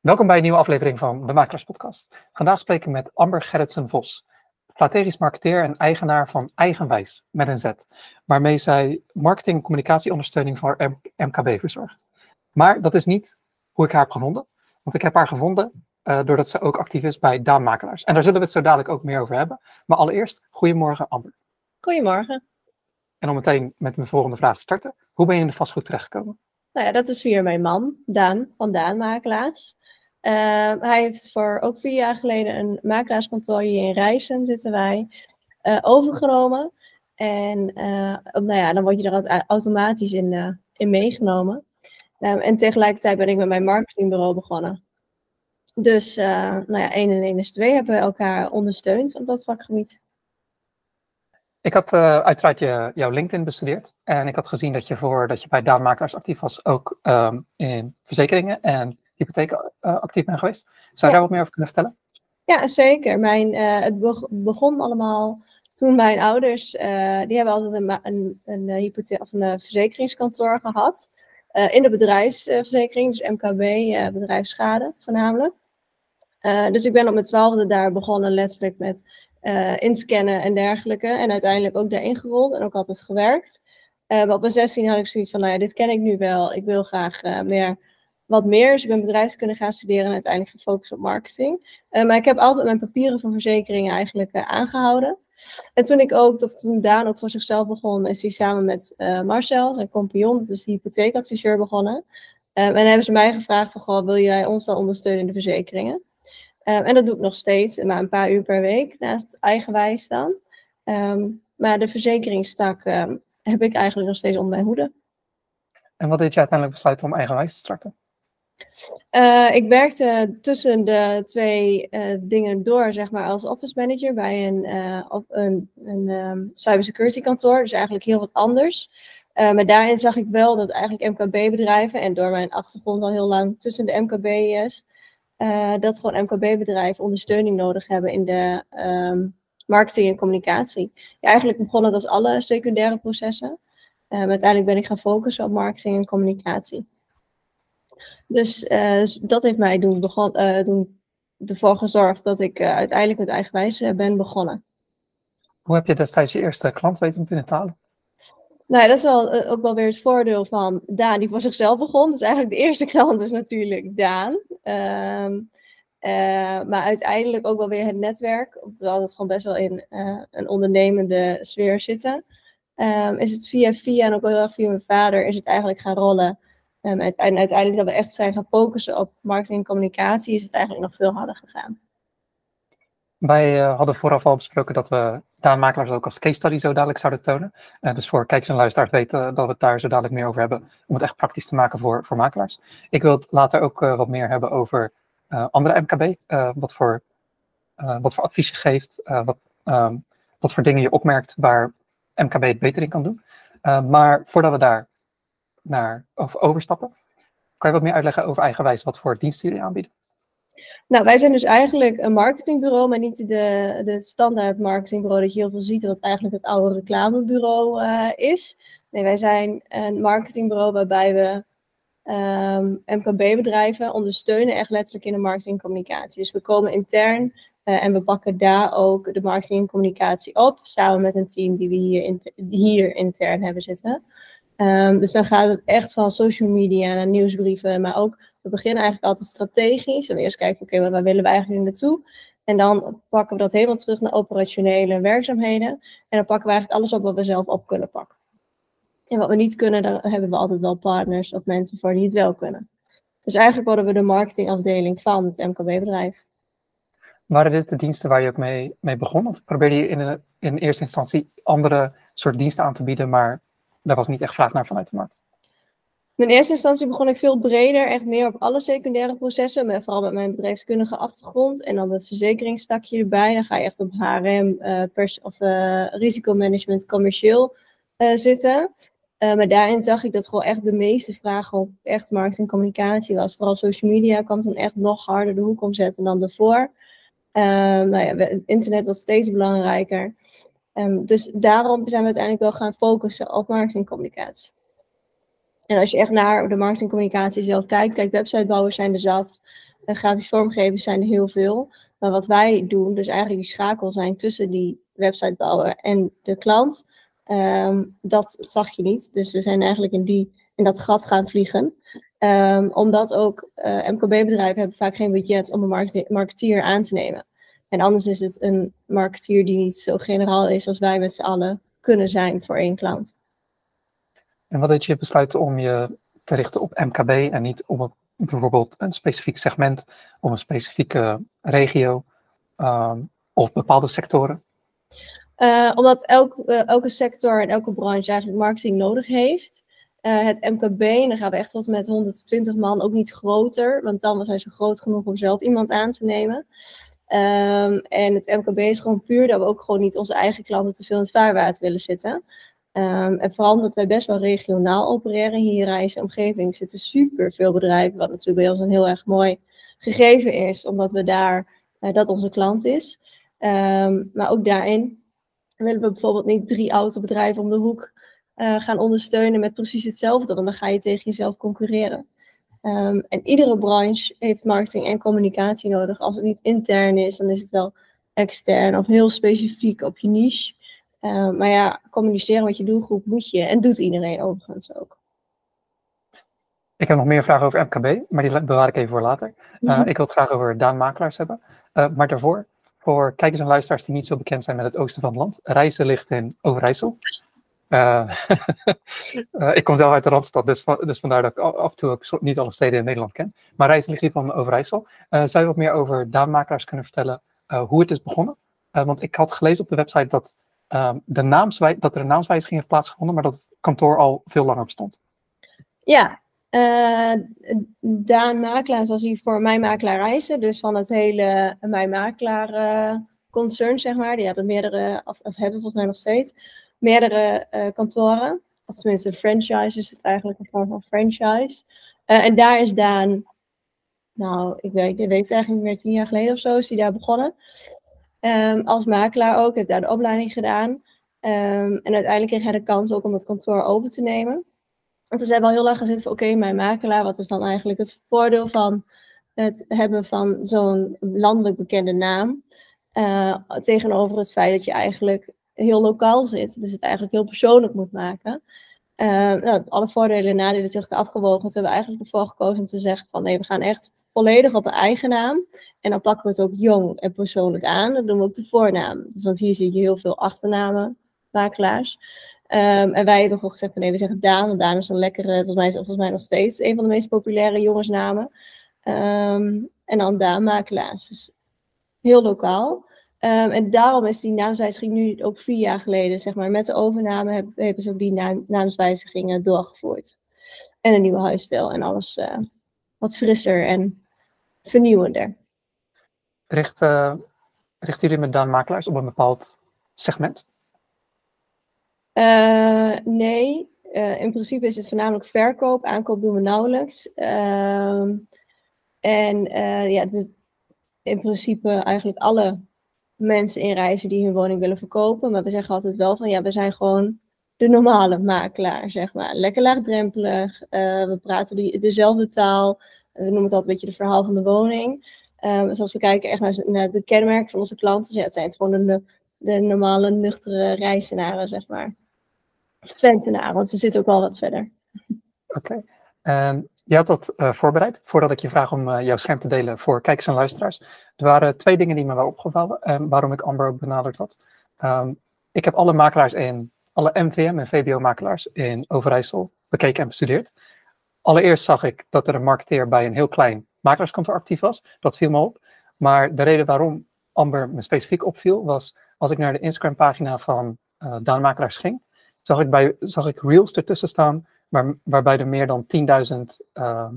Welkom bij een nieuwe aflevering van de Makelaars Podcast. Vandaag spreken we met Amber Gerritsen-Vos, strategisch marketeer en eigenaar van Eigenwijs met een Z, waarmee zij marketing- en communicatieondersteuning voor MKB verzorgt. Maar dat is niet hoe ik haar heb gevonden, want ik heb haar gevonden uh, doordat ze ook actief is bij Daan Makelaars. En daar zullen we het zo dadelijk ook meer over hebben. Maar allereerst, goedemorgen Amber. Goedemorgen. En om meteen met mijn volgende vraag te starten, hoe ben je in de vastgoed terechtgekomen? Nou ja, dat is via mijn man, Daan, van Daan Makelaars. Uh, hij heeft voor ook vier jaar geleden een makelaarskantoor hier in Rijssen zitten wij uh, overgenomen. En uh, nou ja, dan word je er automatisch in, in meegenomen. Um, en tegelijkertijd ben ik met mijn marketingbureau begonnen. Dus nou ja, 1 en 1 is 2 hebben we elkaar ondersteund op dat vakgebied. Ik had uh, uiteraard je, jouw LinkedIn bestudeerd. En ik had gezien dat je voordat je bij Daanmakelaars actief was, ook um, in verzekeringen en hypotheken uh, actief bent geweest. Zou je ja. daar wat meer over kunnen vertellen? Ja, zeker. Mijn, uh, het begon allemaal toen mijn ouders, die hebben altijd een, een, een, hypothe- of een verzekeringskantoor gehad. in de bedrijfsverzekering, dus MKB, bedrijfsschade voornamelijk. dus ik ben op mijn twaalfde daar begonnen, letterlijk met uh, inscannen en dergelijke. En uiteindelijk ook daarin gerold en ook altijd gewerkt. Uh, maar op mijn 16 had ik zoiets van, nou ja, dit ken ik nu wel. Ik wil graag uh, meer, wat meer. Dus ik ben bedrijfskunde gaan studeren en uiteindelijk gefocust op marketing. maar ik heb altijd mijn papieren van verzekeringen eigenlijk aangehouden. En toen ik ook, of toen Daan ook voor zichzelf begon, is hij samen met Marcel, zijn compagnon, dat is de hypotheekadviseur, begonnen. en hebben ze mij gevraagd van, goh, wil jij ons dan ondersteunen in de verzekeringen? Um, en dat doe ik nog steeds, maar een paar uur per week naast eigenwijs dan. Um, maar de verzekeringstak um, heb ik eigenlijk nog steeds onder mijn hoede. En wat deed je uiteindelijk besluiten om eigenwijs te starten? Uh, ik werkte tussen de twee uh, dingen door, zeg maar, als office manager bij een, uh, op een, een cybersecurity kantoor. Dus eigenlijk heel wat anders. maar daarin zag ik wel dat eigenlijk MKB-bedrijven, en door mijn achtergrond al heel lang tussen de MKB'ers, uh, dat gewoon MKB-bedrijven ondersteuning nodig hebben in de um, marketing en communicatie. Ja, eigenlijk begon het als alle secundaire processen. Um, uiteindelijk ben ik gaan focussen op marketing en communicatie. Dus uh, dat heeft mij doen, begon, uh, doen ervoor gezorgd dat ik uiteindelijk met eigenwijs ben begonnen. Hoe heb je destijds je eerste klant weten binnen te halen? Nou dat is wel, uh, ook wel weer het voordeel van Daan, die voor zichzelf begon. Dus eigenlijk de eerste klant is natuurlijk Daan. Um, uh, maar uiteindelijk ook wel weer het netwerk. Terwijl we altijd gewoon best wel in uh, een ondernemende sfeer zitten. Um, is het via via en ook heel erg via mijn vader is het eigenlijk gaan rollen. Um, en uiteindelijk dat we echt zijn gaan focussen op marketing en communicatie is het eigenlijk nog veel harder gegaan. Wij uh, hadden vooraf al besproken dat we makelaars ook als case study zo dadelijk zouden tonen. Uh, dus voor kijkers en luisteraars weten dat we het daar zo dadelijk meer over hebben. Om het echt praktisch te maken voor, voor makelaars. Ik wil het later ook wat meer hebben over andere MKB. wat, voor, wat voor advies je geeft. wat, um, wat voor dingen je opmerkt waar MKB het beter in kan doen. maar voordat we daar naar over, overstappen. Kan je wat meer uitleggen over eigenwijs wat voor diensten jullie aanbieden? Nou, wij zijn dus eigenlijk een marketingbureau, maar niet de, de standaard marketingbureau dat je heel veel ziet, wat eigenlijk het oude reclamebureau uh, is. Nee, wij zijn een marketingbureau waarbij we um, ehm, MKB-bedrijven ondersteunen, echt letterlijk in de marketing en communicatie. Dus we komen intern uh, en we pakken daar ook de marketing en communicatie op, samen met een team die we hier, in, hier intern hebben zitten. Um, dus dan gaat het echt van social media naar nieuwsbrieven, maar ook we beginnen eigenlijk altijd strategisch. En eerst kijken, oké, waar willen we eigenlijk naartoe? En dan pakken we dat helemaal terug naar operationele werkzaamheden. En dan pakken we eigenlijk alles op wat we zelf op kunnen pakken. En wat we niet kunnen, daar hebben we altijd wel partners of mensen voor die het wel kunnen. Dus eigenlijk worden we de marketingafdeling van het MKB-bedrijf. Waren dit de diensten waar je ook mee, mee begon? Of probeerde je in, in eerste instantie andere soort diensten aan te bieden, maar daar was niet echt vraag naar vanuit de markt? In eerste instantie begon ik veel breder, echt meer op alle secundaire processen, met, vooral met mijn bedrijfskundige achtergrond. En dan het verzekeringstakje erbij. Dan ga je echt op HRM eh, of uh, risicomanagement commercieel uh, zitten. maar daarin zag ik dat gewoon echt de meeste vragen op echt markt en communicatie was. Vooral social media kwam toen echt nog harder de hoek omzetten dan daarvoor. nou ja, internet was steeds belangrijker. Um, dus daarom zijn we uiteindelijk wel gaan focussen op marketingcommunicatie. En als je echt naar de marketingcommunicatie zelf kijkt, kijk, websitebouwers zijn er zat. grafisch vormgevers zijn er heel veel. Maar wat wij doen, dus eigenlijk die schakel zijn tussen die websitebouwer en de klant, ehm, dat zag je niet. Dus we zijn eigenlijk in, die, in dat gat gaan vliegen. Um, omdat ook uh, MKB-bedrijven hebben vaak geen budget om een marketeer aan te nemen. En anders is het een marketeer die niet zo generaal is als wij met z'n allen kunnen zijn voor één klant. En wat deed je besluiten om je te richten op MKB en niet op bijvoorbeeld een specifiek segment of een specifieke regio um, of bepaalde sectoren? Uh, omdat elk, uh, elke sector en elke branche eigenlijk marketing nodig heeft. Uh, het MKB, en dan gaan we echt tot met 120 man, ook niet groter, want dan zijn ze groot genoeg om zelf iemand aan te nemen. Um, en het MKB is gewoon puur dat we ook gewoon niet onze eigen klanten te veel in het vaarwater willen zitten. Um, en vooral omdat wij best wel regionaal opereren hier in deze omgeving zitten super veel bedrijven, wat natuurlijk bij ons een heel erg mooi gegeven is, omdat we daar, uh, dat onze klant is. Um, maar ook daarin willen we bijvoorbeeld niet drie autobedrijven om de hoek uh, gaan ondersteunen met precies hetzelfde, want dan ga je tegen jezelf concurreren. Um, en iedere branche heeft marketing en communicatie nodig. Als het niet intern is, dan is het wel extern of heel specifiek op je niche. Uh, maar ja, communiceren met je doelgroep moet je en doet iedereen overigens ook. Ik heb nog meer vragen over MKB, maar die bewaar ik even voor later. Uh, mm -hmm. Ik wil het graag over Daan hebben. Uh, maar daarvoor, voor kijkers en luisteraars die niet zo bekend zijn met het oosten van het land. Reizen ligt in Overijssel. Ik kom zelf uit de Randstad, dus, van, dus vandaar dat ik af en toe ook niet alle steden in Nederland ken. Maar Reizen ligt hier van Overijssel. zou je wat meer over Daanmakelaars kunnen vertellen hoe het is begonnen? want ik had gelezen op de website dat um, de naamswij dat er een naamswijziging heeft plaatsgevonden, maar dat het kantoor al veel langer bestond. Ja, uh, Daan Makelaar was hier voor Mijn Makelaar Reizen, dus van het hele Mijn Makelaar uh, concern, zeg maar. Die hadden meerdere, of, hebben volgens mij nog steeds, meerdere uh, kantoren. Of tenminste, franchise is het eigenlijk, een vorm van franchise. en daar is Daan, nou, ik weet, ik weet het eigenlijk niet meer, tien jaar geleden of zo is hij daar begonnen. Um, als makelaar ook, heeft daar de opleiding gedaan. Um, en uiteindelijk kreeg hij de kans ook om het kantoor over te nemen. En toen zijn we al heel lang gezeten van, oké, mijn makelaar, wat is dan eigenlijk het voordeel van het hebben van zo'n landelijk bekende naam? Uh, tegenover het feit dat je eigenlijk heel lokaal zit. Dus het eigenlijk heel persoonlijk moet maken. Uh, nou, alle voordelen en nadelen elkaar afgewogen. Toen hebben we eigenlijk ervoor gekozen om te zeggen van nee, we gaan echt volledig op een eigen naam. En dan pakken we het ook jong en persoonlijk aan. Dan doen we ook de voornaam. Dus want hier zie je heel veel achternamen, makelaars. Um, en wij hebben gewoon gezegd van nee, we zeggen Daan. Want Daan is een lekkere, volgens mij is volgens mij nog steeds een van de meest populaire jongensnamen. Um, en dan Daan makelaars. Dus heel lokaal. Um, en daarom is die naamswijziging nu ook vier jaar geleden, zeg maar, met de overname hebben, hebben ze ook die naam, naamswijzigingen doorgevoerd. En een nieuwe huisstijl en alles uh, wat frisser en vernieuwender. Richt, richten jullie met Daan Makelaars op een bepaald segment? Uh, nee, uh, in principe is het voornamelijk verkoop. Aankoop doen we nauwelijks. Uh, en ja, dit, in principe eigenlijk alle mensen in reizen die hun woning willen verkopen. Maar we zeggen altijd wel van ja, we zijn gewoon de normale makelaar, zeg maar. Lekker laagdrempelig. we praten die, dezelfde taal. We noemen het altijd een beetje de verhaal van de woning. Um, dus als we kijken echt naar, de kenmerken van onze klanten, ja, het zijn het gewoon de, de normale, nuchtere reizenaren, zeg maar. Of Twentenaren, want ze zitten ook wel wat verder. Oké. Um, je had dat uh, voorbereid, voordat ik je vraag om uh, jouw scherm te delen voor kijkers en luisteraars. Er waren twee dingen die me waren opgevallen, um, waarom ik Amber ook benaderd had. Ik heb alle makelaars in, alle MVM en VBO-makelaars in Overijssel bekeken en bestudeerd. Allereerst zag ik dat er een marketeer bij een heel klein makelaarskantoor actief was. Dat viel me op. Maar de reden waarom Amber me specifiek opviel, was als ik naar de Instagram-pagina van uh, Daan Makelaars ging, zag ik, bij, zag ik reels ertussen staan, waar, waarbij er meer dan 10.000 uh,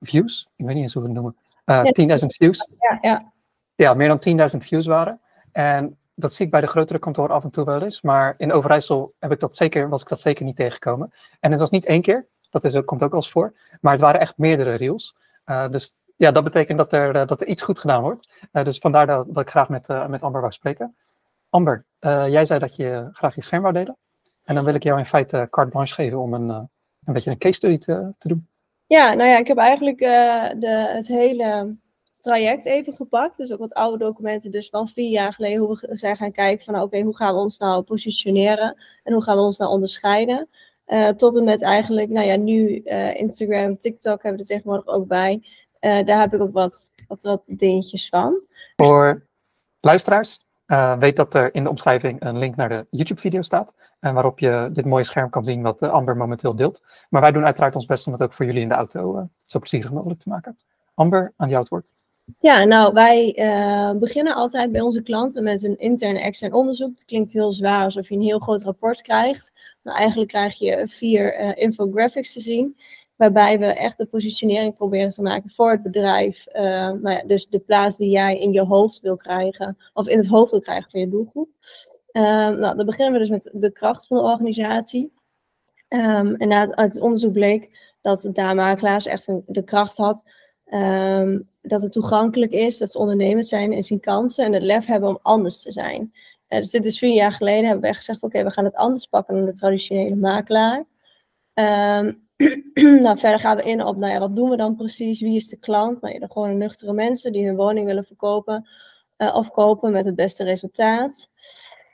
views, ik weet niet eens hoe we het noemen, uh, 10.000 views. Ja, ja. ja, meer dan 10.000 views waren. En dat zie ik bij de grotere kantoren af en toe wel eens, maar in Overijssel heb ik dat zeker, was ik dat zeker niet tegengekomen. En het was niet één keer, dat is ook, komt ook eens voor. Maar het waren echt meerdere reels. Uh, dus ja, dat betekent dat er, uh, dat er iets goed gedaan wordt. Uh, dus vandaar dat, ik graag met, met Amber wou spreken. Amber, jij zei dat je graag je scherm wou delen. En dan wil ik jou in feite carte blanche geven om een, een beetje een case study te, te doen. Ja, nou ja, ik heb eigenlijk de, het hele traject even gepakt. Dus ook wat oude documenten, dus van vier jaar geleden, hoe we zijn gaan kijken van oké, hoe gaan we ons nou positioneren en hoe gaan we ons nou onderscheiden. Uh, tot en met eigenlijk, nou ja, nu uh, Instagram, TikTok hebben we er tegenwoordig ook bij. daar heb ik ook wat, wat, wat dingetjes van. Voor luisteraars, weet dat er in de omschrijving een link naar de YouTube-video staat. En waarop je dit mooie scherm kan zien wat Amber momenteel deelt. Maar wij doen uiteraard ons best om het ook voor jullie in de auto zo plezierig mogelijk te maken. Amber, aan jou het woord. Ja, nou, wij uh, beginnen altijd bij onze klanten met een intern en extern onderzoek. Het klinkt heel zwaar alsof je een heel groot rapport krijgt. Maar eigenlijk krijg je vier infographics te zien waarbij we echt de positionering proberen te maken voor het bedrijf. Uh, nou ja, dus de plaats die jij in je hoofd wil krijgen, of in het hoofd wil krijgen van je doelgroep. Nou, dan beginnen we dus met de kracht van de organisatie. Um, en uit, het onderzoek bleek dat Makelaars echt een, de kracht had. Um, dat het toegankelijk is, dat ze ondernemers zijn en zien kansen en het lef hebben om anders te zijn. Uh, dus dit is vier jaar geleden hebben we echt gezegd, oké, we gaan het anders pakken dan de traditionele makelaar. Um, nou, verder gaan we in op, nou ja, wat doen we dan precies? Wie is de klant? Nou, ja, gewoon nuchtere mensen die hun woning willen verkopen uh, of kopen met het beste resultaat.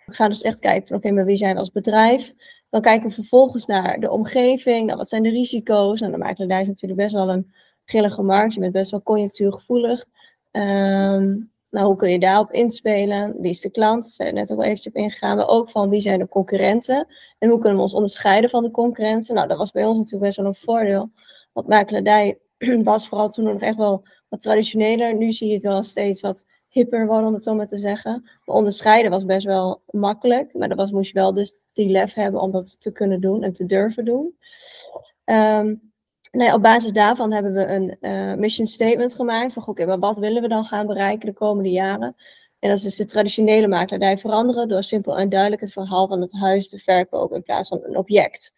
We gaan dus echt kijken van, oké, maar wie zijn we als bedrijf? Dan kijken we vervolgens naar de omgeving. Nou, wat zijn de risico's? Nou, de makelaar is natuurlijk best wel een grillige markt. Je bent best wel conjunctuurgevoelig. Um, nou, hoe kun je daarop inspelen? Wie is de klant? Daar zijn we net ook al eventjes op ingegaan. Maar ook van wie zijn de concurrenten? En hoe kunnen we ons onderscheiden van de concurrenten? Nou, dat was bij ons natuurlijk best wel een voordeel. Want makelaardij was vooral toen nog echt wel wat traditioneler. Nu zie je het wel steeds wat hipper worden, om het zo maar te zeggen. Maar onderscheiden was best wel makkelijk. Maar dat was, moest je wel dus die lef hebben om dat te kunnen doen en te durven doen. Um, Nee, op basis daarvan hebben we een uh, mission statement gemaakt. Van oké, maar wat willen we dan gaan bereiken de komende jaren? En dat is dus de traditionele makelaardij veranderen door simpel en duidelijk het verhaal van het huis te verkopen in plaats van een object.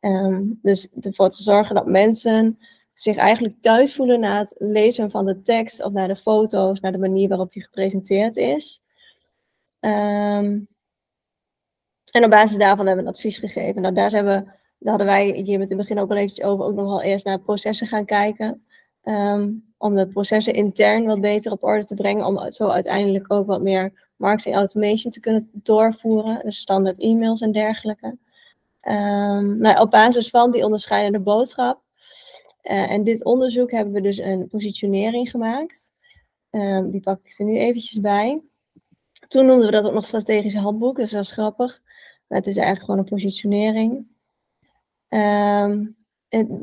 Um, dus ervoor te zorgen dat mensen zich eigenlijk thuis voelen na het lezen van de tekst of naar de foto's, naar de manier waarop die gepresenteerd is. Um, en op basis daarvan hebben we een advies gegeven. Nou, daar zijn we daar hadden wij hier met in het begin ook al eventjes over, ook nog wel eerst naar processen gaan kijken. Um, om de processen intern wat beter op orde te brengen, om zo uiteindelijk ook wat meer marketing automation te kunnen doorvoeren, dus standaard e-mails en dergelijke. Um, nou, op basis van die onderscheidende boodschap uh, en dit onderzoek hebben we dus een positionering gemaakt. Um, die pak ik er nu eventjes bij. Toen noemden we dat ook nog strategische handboek, dus dat is grappig. Maar het is eigenlijk gewoon een positionering. Um,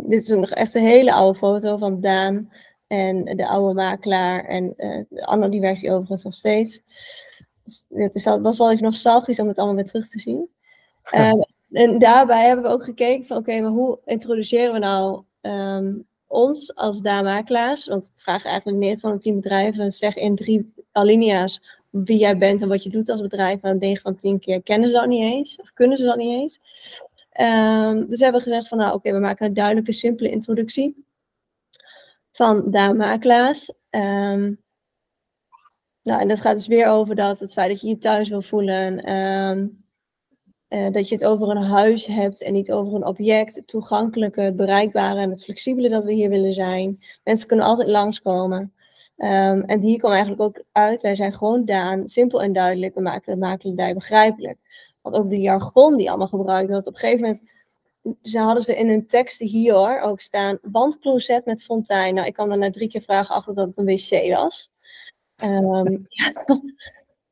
dit is nog echt een hele oude foto van Daan en de oude makelaar. En uh, Anno die werkt hier overigens nog steeds. Dus het is, was wel even nostalgisch om het allemaal weer terug te zien. Um, en daarbij hebben we ook gekeken van oké, maar hoe introduceren we nou um, ons als makelaars? Want ik vraag eigenlijk neer van een team bedrijven, zeg in drie alinea's wie jij bent en wat je doet als bedrijf. En dan denk van tien keer kennen ze dat niet eens of kunnen ze dat niet eens. Dus hebben we gezegd van nou oké, we maken een duidelijke, simpele introductie van de makelaars. Um, nou, en dat gaat dus weer over dat het feit dat je je thuis wil voelen. Um, uh, dat je het over een huis hebt en niet over een object. Het toegankelijke, het bereikbare en het flexibele dat we hier willen zijn. Mensen kunnen altijd langskomen. Um, en hier komt eigenlijk ook uit, wij zijn gewoon Daan, simpel en duidelijk. We maken makelaardij begrijpelijk. Want ook de jargon die allemaal gebruikt wordt. Op een gegeven moment ze hadden ze in hun teksten hier ook staan. Wandcloset met fontein. Nou, ik kwam na drie keer vragen achter dat het een wc was. Um, ja,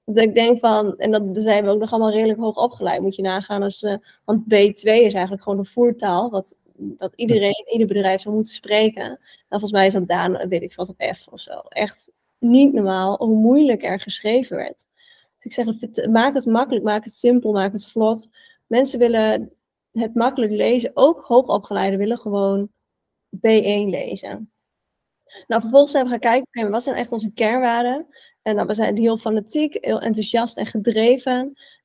dat ik denk van, en dat zijn we ook nog allemaal redelijk hoog opgeleid. Moet je nagaan als, uh, want B2 is eigenlijk gewoon een voertaal. Wat, wat iedereen, ieder bedrijf zou moeten spreken. Nou, volgens mij is dat Daan, weet ik wat, op F of zo. Echt niet normaal hoe moeilijk er geschreven werd. Dus ik zeg, maak het makkelijk, maak het simpel, maak het vlot. Mensen willen het makkelijk lezen. Ook hoogopgeleiden willen gewoon B1 lezen. Nou, vervolgens zijn we gaan kijken, okay, wat zijn echt onze kernwaarden? En nou, we zijn heel fanatiek, heel enthousiast en gedreven.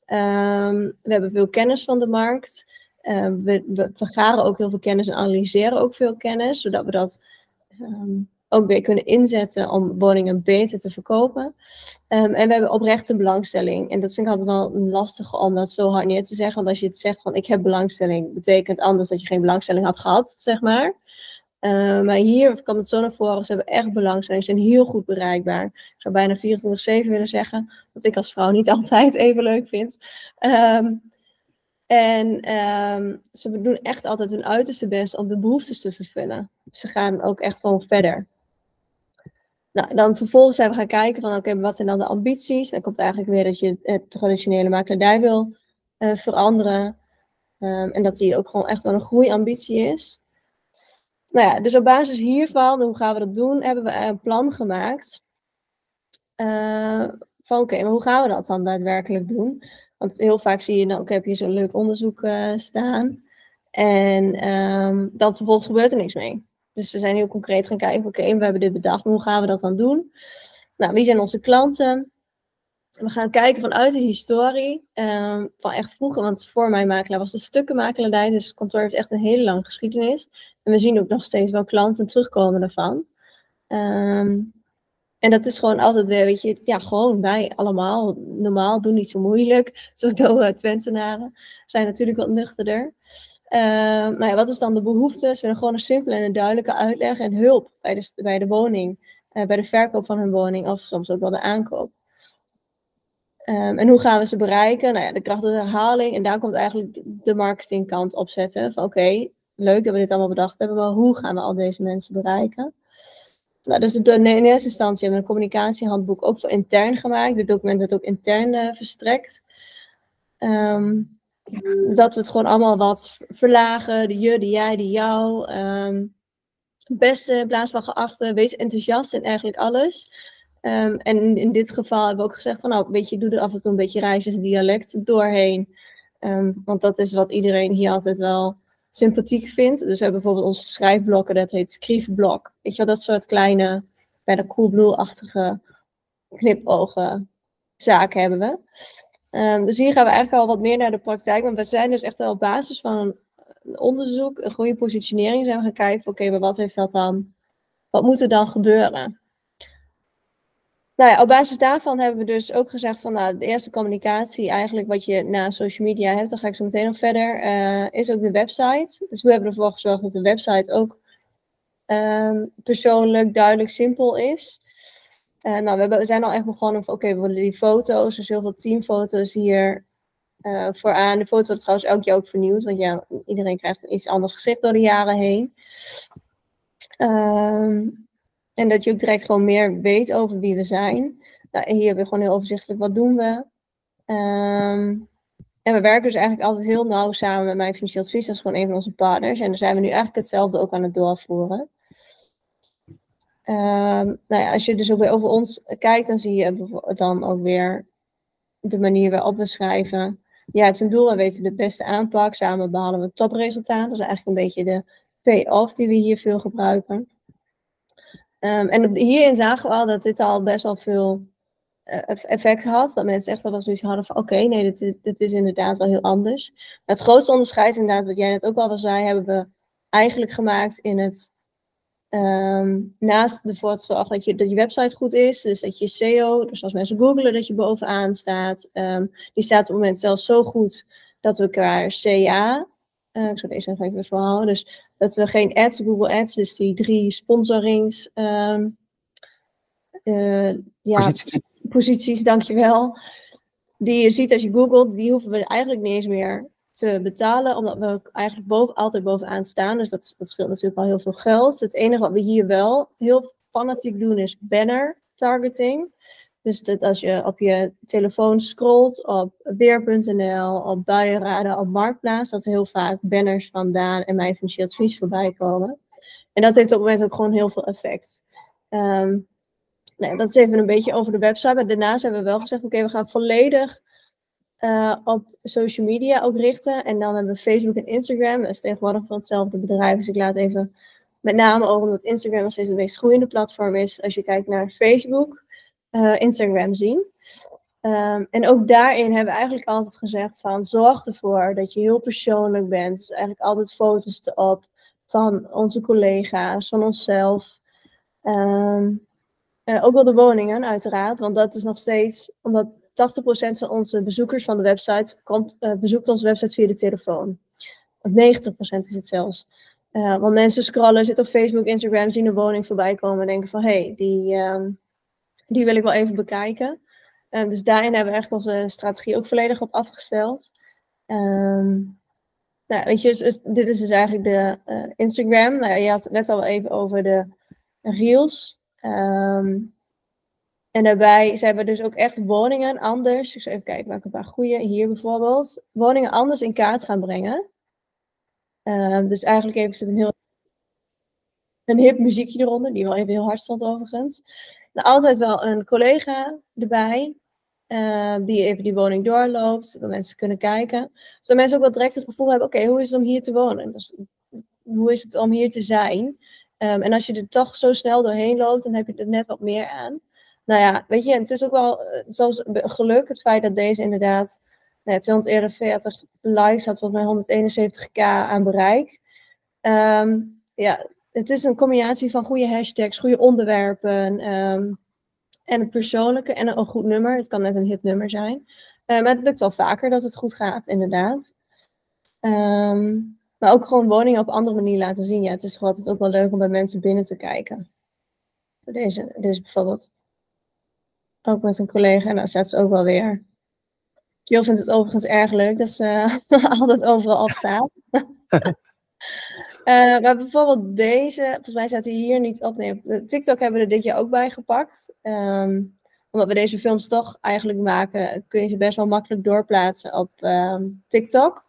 Um, we hebben veel kennis van de markt. Um, we, vergaren ook heel veel kennis en analyseren ook veel kennis, zodat we dat um, ook weer kunnen inzetten om woningen beter te verkopen. Um, en we hebben oprechte belangstelling. En dat vind ik altijd wel lastig om dat zo hard neer te zeggen. Want als je het zegt van ik heb belangstelling, betekent anders dat je geen belangstelling had gehad, zeg maar. Uh, maar hier kwam het zo naar voren. Ze hebben echt belangstelling. Ze zijn heel goed bereikbaar. Ik zou bijna 24-7 willen zeggen. Wat ik als vrouw niet altijd even leuk vind. Um, en ze doen echt altijd hun uiterste best om de behoeftes te vervullen. Ze gaan ook echt gewoon verder. Nou, dan vervolgens zijn we gaan kijken van oké, wat zijn dan de ambities? Dan komt eigenlijk weer dat je het traditionele makelaardij wil uh, veranderen. Um, en dat die ook gewoon echt wel een groeiambitie is. Nou ja, dus op basis hiervan, hoe gaan we dat doen, hebben we een plan gemaakt. Uh, van oké, maar hoe gaan we dat dan daadwerkelijk doen? Want heel vaak zie je, nou, ik heb hier zo'n leuk onderzoek uh, staan. En um, dan vervolgens gebeurt er niks mee. Dus we zijn heel concreet gaan kijken, oké, we hebben dit bedacht, hoe gaan we dat dan doen? Nou, wie zijn onze klanten? We gaan kijken vanuit de historie um, van echt vroeger, want voor mijn makelaar was de stukkenmakelaardij, dus het kantoor heeft echt een hele lange geschiedenis. En we zien ook nog steeds wel klanten terugkomen daarvan. Um, en dat is gewoon altijd weer, weet je, ja, gewoon wij allemaal normaal, doen niet zo moeilijk. Sowieso uh, Twentenaren zijn natuurlijk wat nuchterder. Uh, nou ja, wat is dan de behoefte? Ze willen gewoon een simpele en een duidelijke uitleg en hulp bij de, bij de woning, uh, bij de verkoop van hun woning of soms ook wel de aankoop. Um, en hoe gaan we ze bereiken? Nou ja, de kracht herhaling. En daar komt eigenlijk de marketingkant op zetten. Van oké, leuk dat we dit allemaal bedacht hebben, maar hoe gaan we al deze mensen bereiken? Nou, dus in eerste instantie hebben we een communicatiehandboek ook voor intern gemaakt. Dit document wordt ook intern uh, verstrekt. Um, dat we het gewoon allemaal wat verlagen. De je, de jij, de jou. Um, beste in plaats van geachte. Wees enthousiast in eigenlijk alles. Um, en in dit geval hebben we ook gezegd van nou, weet je, doe er af en toe een beetje dialect doorheen. Um, want dat is wat iedereen hier altijd wel sympathiek vindt. Dus we hebben bijvoorbeeld onze schrijfblokken, dat heet schriefblok. Weet je wel, dat soort kleine, bijna coolblue-achtige knipogen zaken hebben we. Um, dus hier gaan we eigenlijk al wat meer naar de praktijk. Maar we zijn dus echt op basis van een onderzoek, een goede positionering, zijn we gaan kijken, oké, maar wat heeft dat dan, wat moet er dan gebeuren? Nou ja, op basis daarvan hebben we dus ook gezegd van nou, de eerste communicatie eigenlijk wat je na social media hebt, dan ga ik zo meteen nog verder, uh, is ook de website. Dus we hebben ervoor gezorgd dat de website ook um, persoonlijk, duidelijk, simpel is. Uh, nou, we, zijn al echt begonnen van oké, we willen die foto's, dus heel veel teamfoto's hier uh, vooraan. De foto wordt trouwens elk jaar ook vernieuwd, want ja, iedereen krijgt een iets anders gezicht door de jaren heen. Um, en dat je ook direct gewoon meer weet over wie we zijn. Nou, hier hebben we gewoon heel overzichtelijk wat doen we. Um, en we werken dus eigenlijk altijd heel nauw samen met mijn financieel advies. Dat is gewoon een van onze partners. En daar zijn we nu eigenlijk hetzelfde ook aan het doorvoeren. Um, nou ja, als je dus ook weer over ons kijkt, dan zie je dan ook weer de manier waarop we schrijven. Ja, het is een doel, we weten de beste aanpak. Samen behalen we topresultaat. Dat is eigenlijk een beetje de pay-off die we hier veel gebruiken. Um, en hierin zagen we al dat dit al best wel veel uh, effect had. Dat mensen echt al zoiets hadden van oké, nee, dit, is inderdaad wel heel anders. Het grootste onderscheid, inderdaad, wat jij net ook al zei, hebben we eigenlijk gemaakt in het um, naast ervoor te zorgen dat je, dat je website goed is, dus dat je SEO, dus als mensen googelen, dat je bovenaan staat. Um, die staat op het moment zelfs zo goed dat we qua CA, uh, ik zal deze even even verhalen, dus dat we geen ads, Google Ads, dus die drie sponsorings, um, uh, ja, posities. posities, dankjewel. Die je ziet als je googelt, die hoeven we eigenlijk niet eens meer te betalen, omdat we eigenlijk boven, altijd bovenaan staan. Dus dat, dat scheelt natuurlijk al heel veel geld. Het enige wat we hier wel heel fanatiek doen is banner targeting. Dus dat als je op je telefoon scrolt op weer.nl, op buienraden, op Marktplaats, dat heel vaak banners van Daan en mijn financieel advies voorbij komen. En dat heeft op het moment ook gewoon heel veel effect. Um, nou, dat is even een beetje over de website. Maar daarnaast hebben we wel gezegd, oké, we gaan volledig uh, op social media ook richten. En dan hebben we Facebook en Instagram. Dat is tegenwoordig van hetzelfde bedrijf. Dus ik laat even met name ook omdat Instagram nog steeds het meest groeiende platform is. Als je kijkt naar Facebook, uh, Instagram zien. Um, en ook daarin hebben we eigenlijk altijd gezegd van zorg ervoor dat je heel persoonlijk bent. Dus eigenlijk altijd foto's erop van onze collega's, van onszelf. Um, uh, ook wel de woningen uiteraard, want dat is nog steeds, omdat 80% van onze bezoekers van de website komt, uh, bezoekt onze website via de telefoon. Of 90% is het zelfs. Uh, want mensen scrollen, zitten op Facebook, Instagram, zien een woning voorbij komen en denken van hé, hey, die, ehm, die wil ik wel even bekijken. Uh, dus daarin hebben we eigenlijk onze strategie ook volledig op afgesteld. Um, nou, weet je, dit is dus eigenlijk de Instagram. Nou, je had het net al even over de Reels. Um, en daarbij zijn we dus ook echt woningen anders. Ik zal even kijken waar ik een paar goede. Hier bijvoorbeeld. Woningen anders in kaart gaan brengen. Uh, dus eigenlijk even zit een heel een hip muziekje eronder, die wel even heel hard stond overigens. Nou, altijd wel een collega erbij, uh, die even die woning doorloopt, waar mensen kunnen kijken. Zodat mensen ook wel direct het gevoel hebben, oké, hoe is het om hier te wonen? Dus, hoe is het om hier te zijn? Um, en als je er toch zo snel doorheen loopt, dan heb je er net wat meer aan. Nou ja, weet je, het is ook wel zoals geluk, het feit dat deze inderdaad nou, 241 likes had, volgens mij 171k aan bereik. Um, ja, het is een combinatie van goede hashtags, goede onderwerpen um, en het persoonlijke en een goed nummer. Het kan net een hitnummer zijn. Uh, maar het lukt wel vaker dat het goed gaat, inderdaad. Um, maar ook gewoon woningen op andere manier laten zien. Ja, het is altijd ook wel leuk om bij mensen binnen te kijken. Deze, deze bijvoorbeeld ook met een collega. En dan staat ze ook wel weer. Jo vindt het overigens erg leuk dat ze altijd overal op staat. Uh, maar bijvoorbeeld deze, volgens mij staat hij hier niet op. Nee, TikTok hebben we er dit jaar ook bij gepakt. Um, omdat we deze films toch eigenlijk maken, kun je ze best wel makkelijk doorplaatsen op um, TikTok.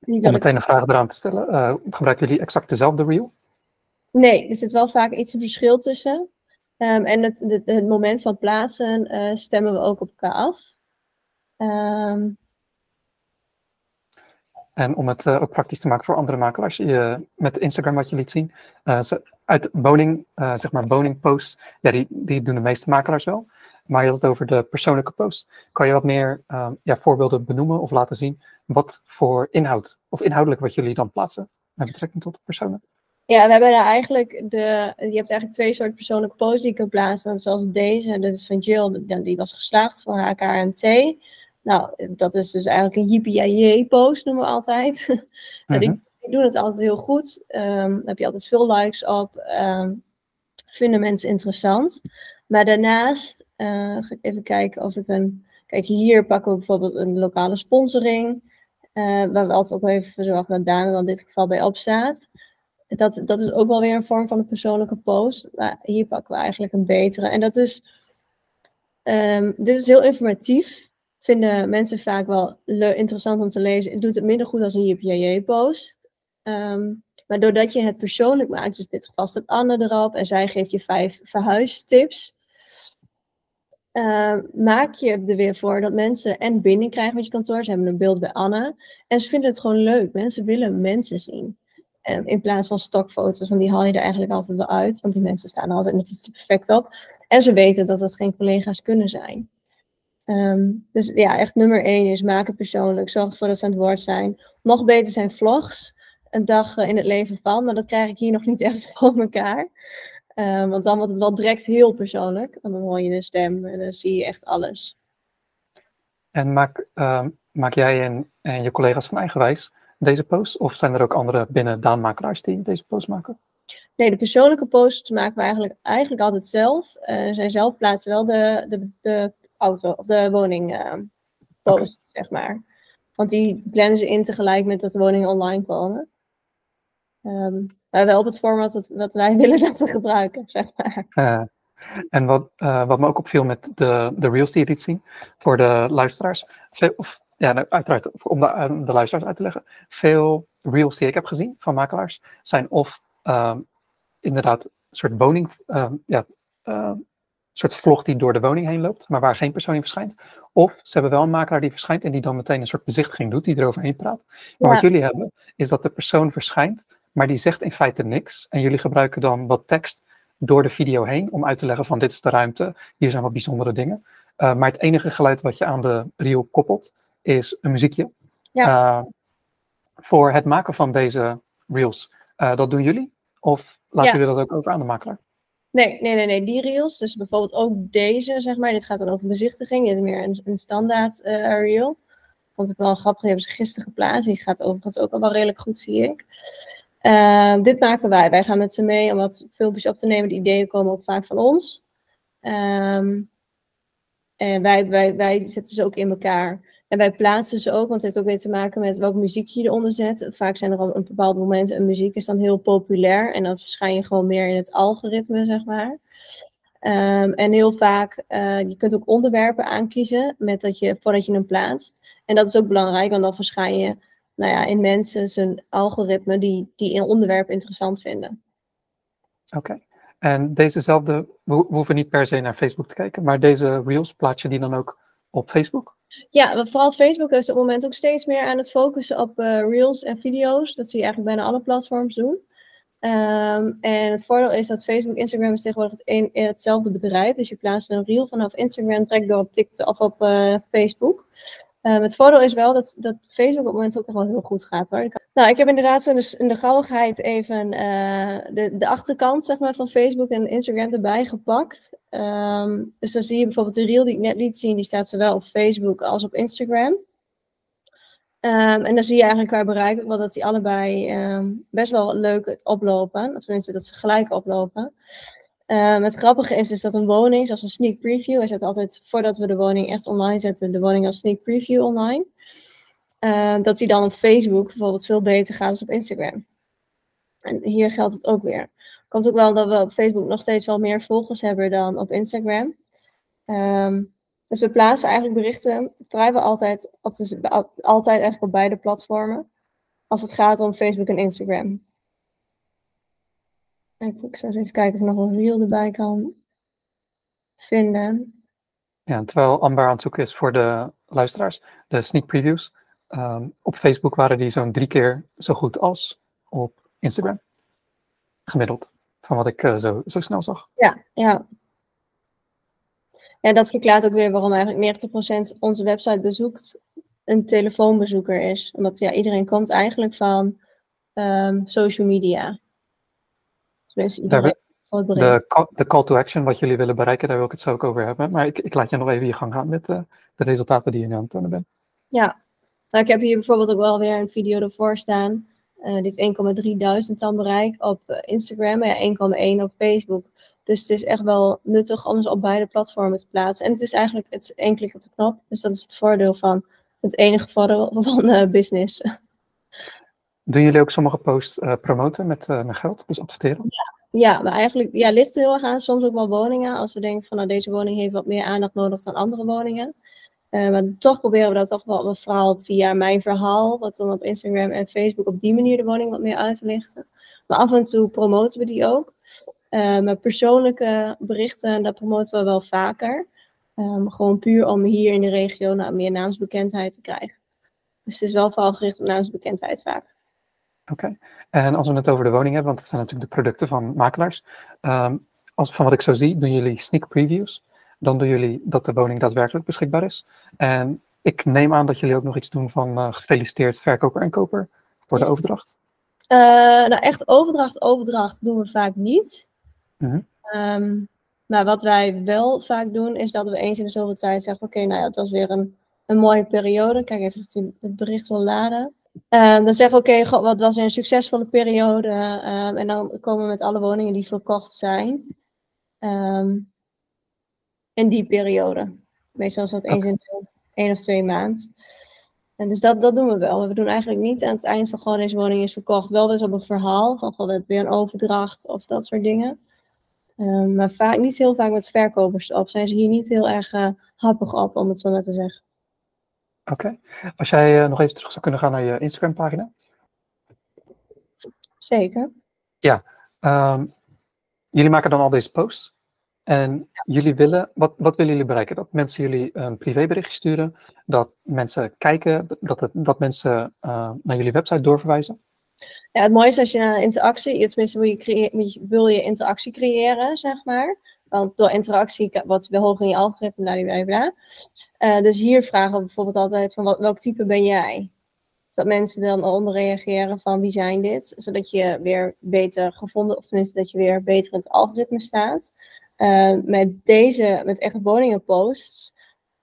Om meteen een vraag eraan te stellen. Uh, gebruiken jullie exact dezelfde reel? Nee, er zit wel vaak iets een verschil tussen. Um, en het, het, moment van plaatsen uh, stemmen we ook op elkaar af. Um, en om het uh, ook praktisch te maken voor andere makelaars, je, met Instagram wat je liet zien, uh, uit woning, uh, zeg maar woningposts, ja, die, die doen de meeste makelaars wel. Maar je had het over de persoonlijke post. Kan je wat meer ehm, ja, voorbeelden benoemen of laten zien wat voor inhoud of inhoudelijk wat jullie dan plaatsen met betrekking tot de personen? Ja, we hebben daar eigenlijk de, je hebt eigenlijk twee soorten persoonlijke posts die je kan plaatsen. Zoals deze, dat is van Jill, die was geslaagd voor HKMT. Nou, dat is dus eigenlijk een yippie-post, noemen we altijd. Uh die, mhm. die, doen het altijd heel goed. Um, daar heb je altijd veel likes op. Um, vinden mensen interessant. Maar daarnaast, uh, ga ik even kijken of ik een... Kijk, hier pakken we bijvoorbeeld een lokale sponsoring. Uh, waar we altijd ook even zorgen dat Daan er in dit geval bij op staat. Dat, dat is ook wel weer een vorm van een persoonlijke post. Maar hier pakken we eigenlijk een betere. En dat is... Um, dit is heel informatief vinden mensen vaak wel interessant om te lezen. Het doet het minder goed als een JPJ-post. Ehm, maar doordat je het persoonlijk maakt, dus in dit geval staat Anne erop en zij geeft je vijf verhuistips, uh, maak je er weer voor dat mensen en binding krijgen met je kantoor. Ze hebben een beeld bij Anne en ze vinden het gewoon leuk. Mensen willen mensen zien. Um, in plaats van stokfoto's, want die haal je er eigenlijk altijd wel uit, want die mensen staan er altijd iets perfect op. En ze weten dat het geen collega's kunnen zijn. Um, dus ja, echt nummer één is maak het persoonlijk. Zorg ervoor dat ze aan het woord zijn. Nog beter zijn vlogs. Een dag uh, in het leven van. Maar dat krijg ik hier nog niet echt voor elkaar. Um, want dan wordt het wel direct heel persoonlijk. En dan hoor je de stem en dan zie je echt alles. En maak, maak jij en, en je collega's van eigenwijs deze post? Of zijn er ook andere binnen Daanmakelaars die deze post maken? Nee, de persoonlijke posts maken we eigenlijk, eigenlijk altijd zelf. Uh, zij zelf plaatsen wel de, de, de auto of de woning uh, post, zeg maar. Want die plannen ze in tegelijk met dat de woningen online komen. Um, maar wel op het format wat, wat, wij willen dat ze gebruiken, zeg maar. Uh, en wat, wat me ook opviel met de, de reels die je liet zien, voor de luisteraars, of, ja, nou, uiteraard, om de, de luisteraars uit te leggen, veel reels die ik heb gezien van makelaars, zijn of uh, inderdaad een soort woning, uh, ja, soort vlog die door de woning heen loopt, maar waar geen persoon in verschijnt. Of ze hebben wel een makelaar die verschijnt en die dan meteen een soort bezichtiging doet, die eroverheen praat. Maar wat jullie hebben, is dat de persoon verschijnt, maar die zegt in feite niks. En jullie gebruiken dan wat tekst door de video heen om uit te leggen van dit is de ruimte, hier zijn wat bijzondere dingen. Uh, maar het enige geluid wat je aan de reel koppelt, is een muziekje. Ja. Uh, voor het maken van deze reels, uh, dat doen jullie? Of laten jullie dat ook over aan de makelaar? Nee, nee, nee, nee, die reels. Dus bijvoorbeeld ook deze, zeg maar. Dit gaat dan over bezichtiging. Dit is meer een, een standaard uh, reel. vond ik wel grappig. Die hebben ze gisteren geplaatst. Die gaat overigens ook al wel redelijk goed, zie ik. Dit maken wij. Wij gaan met ze mee om wat filmpjes op te nemen. De ideeën komen ook vaak van ons. Ehm, en wij, wij, wij zetten ze ook in elkaar. En wij plaatsen ze ook, want het heeft ook weer te maken met welke muziek je eronder zet. Vaak zijn er op een bepaald moment een muziek is dan heel populair. En dan verschijn je gewoon meer in het algoritme, zeg maar. Ehm, en heel vaak, uh, je kunt ook onderwerpen aankiezen met dat je, voordat je hem plaatst. En dat is ook belangrijk, want dan verschijn je nou ja, in mensen zijn algoritme die, die een onderwerp interessant vinden. Oké. En dezezelfde, we, hoeven niet per se naar Facebook te kijken, maar deze Reels plaats je die dan ook op Facebook? Ja, vooral Facebook is op het moment ook steeds meer aan het focussen op uh, Reels en video's. Dat zie je eigenlijk bijna alle platforms doen. Um, en het voordeel is dat Facebook, Instagram is tegenwoordig een, hetzelfde bedrijf. Dus je plaatst een reel vanaf Instagram, trekt door op TikTok of op uh, Facebook. Um, het voordeel is wel dat, dat Facebook op het moment ook echt wel heel goed gaat hoor. Nou, ik heb inderdaad zo in de gauwigheid even uh, de, de achterkant zeg maar, van Facebook en Instagram erbij gepakt. Um, dus dan zie je bijvoorbeeld de reel die ik net liet zien, die staat zowel op Facebook als op Instagram. Um, en dan zie je eigenlijk qua bereik wel dat die allebei best wel leuk oplopen. Of tenminste dat ze gelijk oplopen. Um, het grappige is dus dat een woning, zoals een sneak preview, wij zetten altijd voordat we de woning echt online zetten, de woning als sneak preview online. Uh, dat die dan op Facebook bijvoorbeeld veel beter gaat dan op Instagram. En hier geldt het ook weer. Komt ook wel dat we op Facebook nog steeds wel meer volgers hebben dan op Instagram. Um, dus we plaatsen eigenlijk berichten vrijwel altijd, op de, altijd eigenlijk op beide platformen. Als het gaat om Facebook en Instagram. Ik zal eens even kijken of ik nog een reel erbij kan vinden. Ja, terwijl Amber aan het zoeken is voor de luisteraars, de sneak previews. Um, op Facebook waren die zo'n drie keer zo goed als op Instagram. Gemiddeld, van wat ik uh, zo, zo snel zag. Ja, ja. En dat verklaart ook weer waarom eigenlijk 90% onze website bezoekt een telefoonbezoeker is. Omdat ja, iedereen komt eigenlijk van um, social media. Dus iedereen de, call, de call to action, wat jullie willen bereiken, daar wil ik het zo ook over hebben. Maar ik, ik laat je nog even je gang gaan met uh, de resultaten die je nu aan het tonen bent. Ja, nou, ik heb hier bijvoorbeeld ook wel weer een video ervoor staan. Uh, dit is 1,3 dan bereik op uh, Instagram en ja, 1,1 op Facebook. Dus het is echt wel nuttig om ze op beide platformen te plaatsen. En het is eigenlijk het één klik op de knop. Dus dat is het voordeel van het enige voordeel van uh, business. Doen jullie ook sommige posts uh, promoten met, uh, met geld, dus adverteren? Ja, ja, maar eigenlijk ja, ligt het heel erg aan. Soms ook wel woningen. Als we denken van nou, deze woning heeft wat meer aandacht nodig dan andere woningen. Uh, maar toch proberen we dat toch wel vooral via mijn verhaal, wat dan op Instagram en Facebook op die manier de woning wat meer uit te lichten. Maar af en toe promoten we die ook. Maar persoonlijke berichten, dat promoten we wel vaker. Um, gewoon puur om hier in de regio nou, meer naamsbekendheid te krijgen. Dus het is wel vooral gericht op naamsbekendheid vaak. Oké, en als we het over de woning hebben, want het zijn natuurlijk de producten van makelaars. Um, als van wat ik zo zie, doen jullie sneak previews. Dan doen jullie dat de woning daadwerkelijk beschikbaar is. En ik neem aan dat jullie ook nog iets doen van uh, gefeliciteerd verkoper en koper voor de overdracht. Uh, nou, echt overdracht, overdracht doen we vaak niet. Mm -hmm. maar wat wij wel vaak doen, is dat we eens in de zoveel tijd zeggen: Oké, nou ja, het was weer een, een mooie periode. Kijk even of het bericht wil laden. Um, dan zeggen we: Oké, wat was een succesvolle periode? Um, en dan komen we met alle woningen die verkocht zijn. Um, in die periode. Meestal is dat eens in één of twee maanden. En dus dat, dat doen we wel. We doen eigenlijk niet aan het eind van gewoon deze woning is verkocht. Wel eens op een verhaal van gewoon weer een overdracht of dat soort dingen. Maar vaak, niet heel vaak met verkopers op. Zijn ze hier niet heel erg uh, happig op, om het zo maar te zeggen. Oké. Okay. Als jij uh, nog even terug zou kunnen gaan naar je Instagram pagina. Zeker. Ja. Um, jullie maken dan al deze posts. En jullie willen, wat, wat willen jullie bereiken? Dat mensen jullie een privébericht sturen, dat mensen kijken, dat, het, dat mensen uh, naar jullie website doorverwijzen? Ja, het mooie is als je naar interactie, tenminste wil je, wil je interactie creëren, zeg maar. Want door interactie wordt wel hoog in je algoritme, bla bla bla. Uh, dus hier vragen we bijvoorbeeld altijd van wat, welk type ben jij? dat mensen dan onder reageren van wie zijn dit? Zodat je weer beter gevonden, of tenminste dat je weer beter in het algoritme staat. Uh, met deze, met echt woningen posts,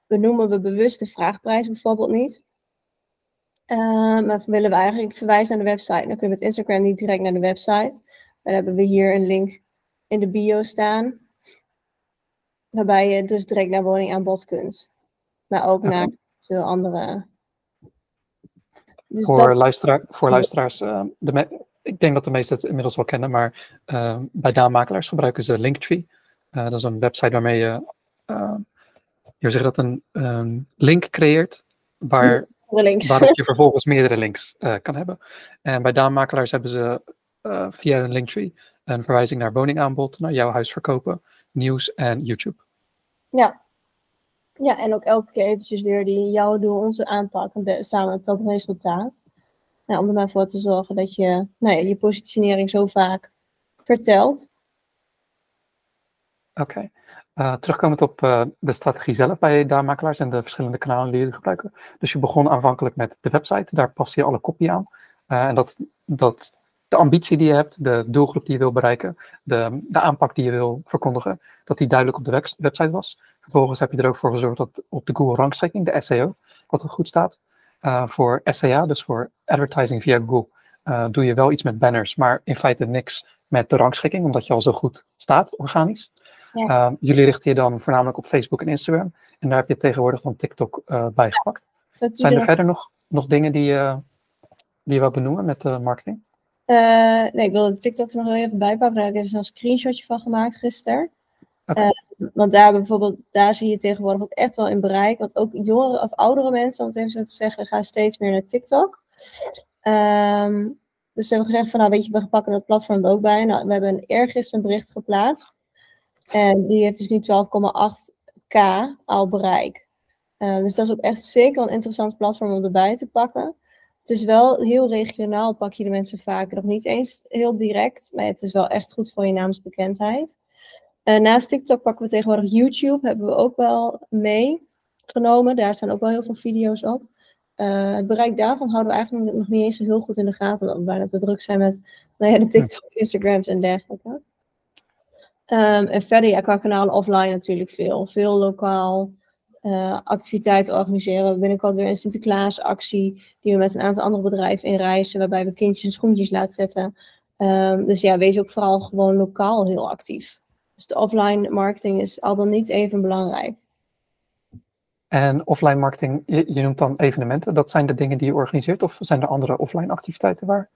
benoemen we bewust de vraagprijs bijvoorbeeld niet. Um, maar willen we eigenlijk verwijzen naar de website. Dan kun je met Instagram niet direct naar de website. Dan hebben we hier een link in de bio staan. Waarbij je dus direct naar woningaanbod kunt. Maar ook naar veel andere. Dus voor, luisteraar, voor luisteraars, uh, de ik denk dat de meesten het inmiddels wel kennen, maar uh, bij daanmakelaars gebruiken ze Linktree. Uh, dat is een website waarmee je, je zeg dat, een, een link creëert waar, waarop je vervolgens meerdere links kan hebben. En bij daanmakelaars hebben ze via een Linktree een verwijzing naar woningaanbod, naar jouw huis verkopen, nieuws en YouTube. Ja. Ja, en ook elke keer eventjes weer die jouw doel, onze aanpak samen tot resultaat. Nou, om er maar voor te zorgen dat je nou ja, je positionering zo vaak vertelt. Oké. Okay. Uh, terugkomend op uh, de strategie zelf bij daarmakelaars en de verschillende kanalen die jullie gebruiken. Dus je begon aanvankelijk met de website, daar pas je alle kopie aan. Uh, en dat, dat de ambitie die je hebt, de doelgroep die je wil bereiken, de, de aanpak die je wil verkondigen, dat die duidelijk op de website was. Vervolgens heb je er ook voor gezorgd dat op de Google rangschikking, de SEO, dat er goed staat. Uh, voor SEA, dus voor advertising via Google, uh, doe je wel iets met banners, maar in feite niks met de rangschikking, omdat je al zo goed staat, organisch. Ja. Uh, jullie richten je dan voornamelijk op Facebook en Instagram. En daar heb je tegenwoordig dan TikTok bijgepakt. Ja, Zijn er verder nog, nog dingen die, die je wil benoemen met de marketing? Uh, nee, ik wilde TikTok er nog heel even bijpakken. Daar heb ik even een screenshotje van gemaakt gisteren. Okay. Uh, want daar bijvoorbeeld, daar zie je tegenwoordig ook echt wel in bereik. Want ook jongere of oudere mensen, om het even zo te zeggen, gaan steeds meer naar TikTok. Um, dus we hebben gezegd van, nou weet je, we pakken dat platform er ook bij. Nou, we hebben eergisteren een bericht geplaatst. En die heeft dus nu 12,8k al bereik. Uh, dus dat is ook echt zeker een interessant platform om erbij te pakken. Het is wel heel regionaal, pak je de mensen vaker. Nog niet eens heel direct, maar het is wel echt goed voor je naamsbekendheid. Uh, naast TikTok pakken we tegenwoordig YouTube, hebben we ook wel meegenomen. Daar staan ook wel heel veel video's op. Uh, het bereik daarvan houden we eigenlijk nog niet eens zo heel goed in de gaten, omdat we bijna te druk zijn met nou ja, de TikTok, Instagrams en dergelijke. Um, en verder, ja, qua kanalen offline natuurlijk veel. Veel lokaal, uh, activiteiten organiseren. We binnenkort weer een Sinterklaasactie die we met een aantal andere bedrijven inreizen, waarbij we kindjes en schoentjes laten zetten. Um, dus ja, wees ook vooral gewoon lokaal heel actief. Dus de offline marketing is al dan niet even belangrijk. En offline marketing, je noemt dan evenementen. Dat zijn de dingen die je organiseert of zijn er andere offline activiteiten waar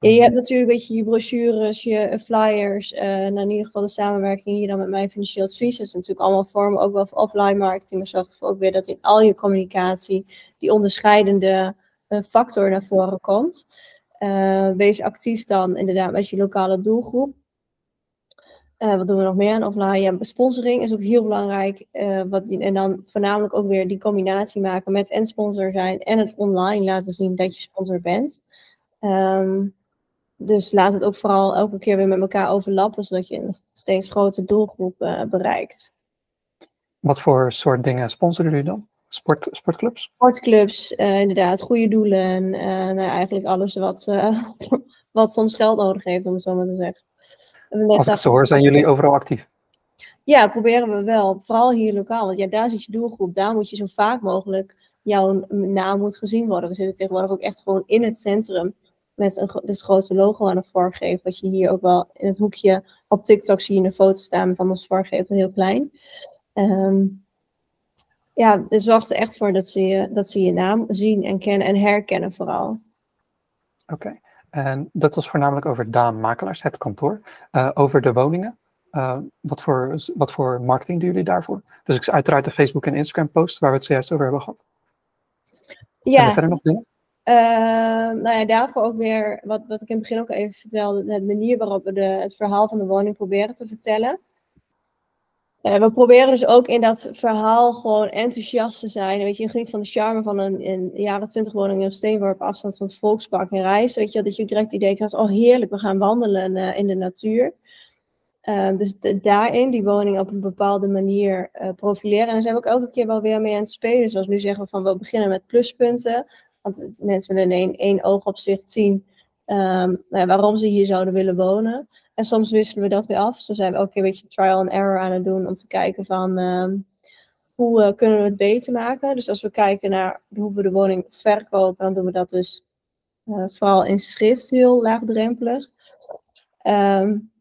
je hebt natuurlijk een beetje je brochures, je flyers, uh, nou in ieder geval de samenwerking hier dan met mijn financieel advies. Dat is natuurlijk allemaal vormen ook wel van offline marketing, maar zorgt ervoor ook weer dat in al je communicatie die onderscheidende uh, factor naar voren komt. Uh, wees actief dan inderdaad met je lokale doelgroep. wat doen we nog meer aan offline? Ja, sponsoring is ook heel belangrijk. wat die, en dan voornamelijk ook weer die combinatie maken met en sponsor zijn en het online laten zien dat je sponsor bent. Um, dus laat het ook vooral elke keer weer met elkaar overlappen, zodat je een steeds grotere doelgroep uh, bereikt. Wat voor soort dingen sponsoren jullie dan? Sport, sportclubs? Sportclubs, uh, inderdaad, goede doelen. Uh, nou, eigenlijk alles wat, wat soms geld nodig heeft, om het zo maar te zeggen. Als ik zo hoor, zijn jullie overal actief? Ja, proberen we wel. Vooral hier lokaal. Want ja, daar zit je doelgroep. Daar moet je zo vaak mogelijk jouw naam moet gezien worden. We zitten tegenwoordig ook echt gewoon in het centrum met een, dus grootste logo aan de vormgever. Wat je hier ook wel in het hoekje op TikTok zie je een foto staan van ons vormgever, heel klein. Um, ja, er zorgt er echt voor dat ze, je, dat ze je naam zien en kennen en herkennen vooral. Oké, en dat was voornamelijk over Daan Makelaars, het kantoor. Uh, over de woningen, uh, wat, voor, wat voor marketing doen jullie daarvoor? Dus ik uiteraard de Facebook en Instagram post waar we het zojuist over hebben gehad. Ja. Zijn er verder nog dingen? Uh, nou ja, daarvoor ook weer, wat, wat ik in het begin ook even vertelde, de manier waarop we de, het verhaal van de woning proberen te vertellen. Uh, we proberen dus ook in dat verhaal gewoon enthousiast te zijn. Weet je, je geniet van de charme van een, een jaren twintig woning in Steenworp, afstand van het Volkspark in Reis. Weet je, dat je direct het idee krijgt, oh heerlijk, we gaan wandelen uh, in de natuur. Uh, dus daarin die woning op een bepaalde manier uh, profileren. En daar zijn we ook elke keer wel weer mee aan het spelen. Zoals nu zeggen we van we beginnen met pluspunten. Want mensen willen in één, oogopzicht zien um, nou waarom ze hier zouden willen wonen. En soms wisselen we dat weer af. Zo zijn we ook een beetje trial and error aan het doen om te kijken van... Um, hoe kunnen we het beter maken. Dus als we kijken naar hoe we de woning verkopen, dan doen we dat dus vooral in schrift heel laagdrempelig. Um,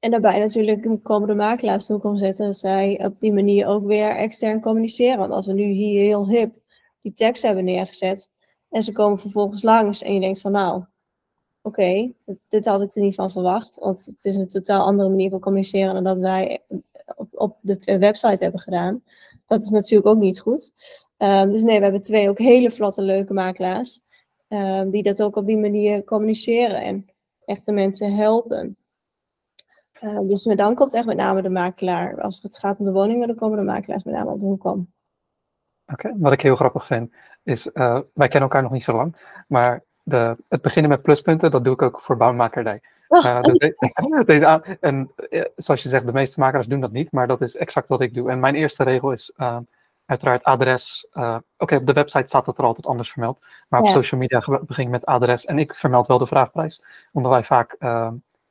en daarbij natuurlijk komen de makelaars ook omzetten dat zij op die manier ook weer extern communiceren. Want als we nu hier heel hip die tekst hebben neergezet en ze komen vervolgens langs en je denkt van nou, oké, dit had ik er niet van verwacht. Want het is een totaal andere manier van communiceren dan dat wij op, op de website hebben gedaan. Dat is natuurlijk ook niet goed. Um, dus nee, we hebben twee ook hele vlotte, leuke makelaars. Um, die dat ook op die manier communiceren en echte mensen helpen. Uh, dus dan komt echt met name de makelaar. Als het gaat om de woningen, dan komen de makelaars met name op de hoek. Oké, wat ik heel grappig vind, is, uh, wij kennen elkaar nog niet zo lang, maar de, het beginnen met pluspunten, dat doe ik ook voor bouwmakerdij. Uh, dus de, deze en zoals je zegt, de meeste makelaars doen dat niet, maar dat is exact wat ik doe. En mijn eerste regel is uiteraard adres. Oké, op de website staat het er altijd anders vermeld, maar op social media begin ik met adres. En ik vermeld wel de vraagprijs, omdat wij vaak